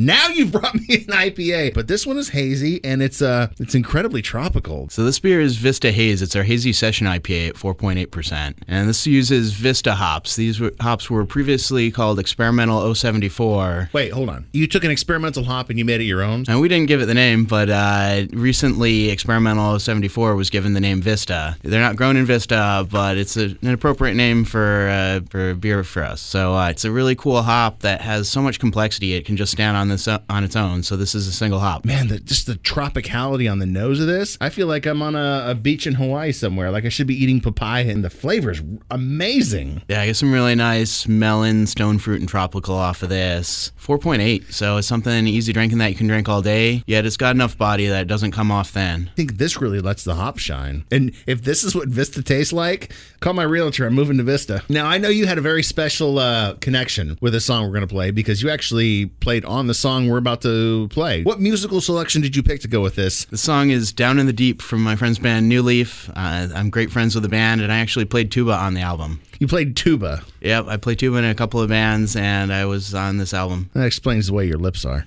Now you've brought me an IPA, but this one is hazy and it's uh it's incredibly tropical. So this beer is Vista Haze. It's our hazy session IPA at 4.8%. And this uses Vista hops. These were, hops were previously called Experimental 074. Wait, hold on. You took an experimental hop and you made it your own? And we didn't give it the name, but uh, recently Experimental 074 was given the name Vista. They're not grown in Vista, but it's a, an appropriate name for uh, for beer for us. So uh, it's a really cool hop that has so much complexity it can just stand on this on its own. So this is a single hop. Man, the, just the tropicality on the nose of this. I feel like I'm on a, a beach in Hawaii somewhere. Like I should be eating papaya, and the flavor's amazing. Yeah, I get some really nice melon, stone fruit, and tropical off of this. 4.8, so it's something easy drinking that you can drink all day. Yet it's got enough body that it doesn't come off thin. I think this really lets the hop shine. And if this is what Vista tastes like, call my realtor. I'm moving to Vista. Now I know you had a very special uh, connection with the song we're going to play because you actually played on the song we're about to play. What musical selection did you pick to go with this? The song is Down in the Deep from my friend's band New Leaf. Uh, I'm great friends with the band, and I actually played tuba on the album. You played tuba. Yep, I played tuba in a couple of bands, and I was on this album. That explains the way your lips are.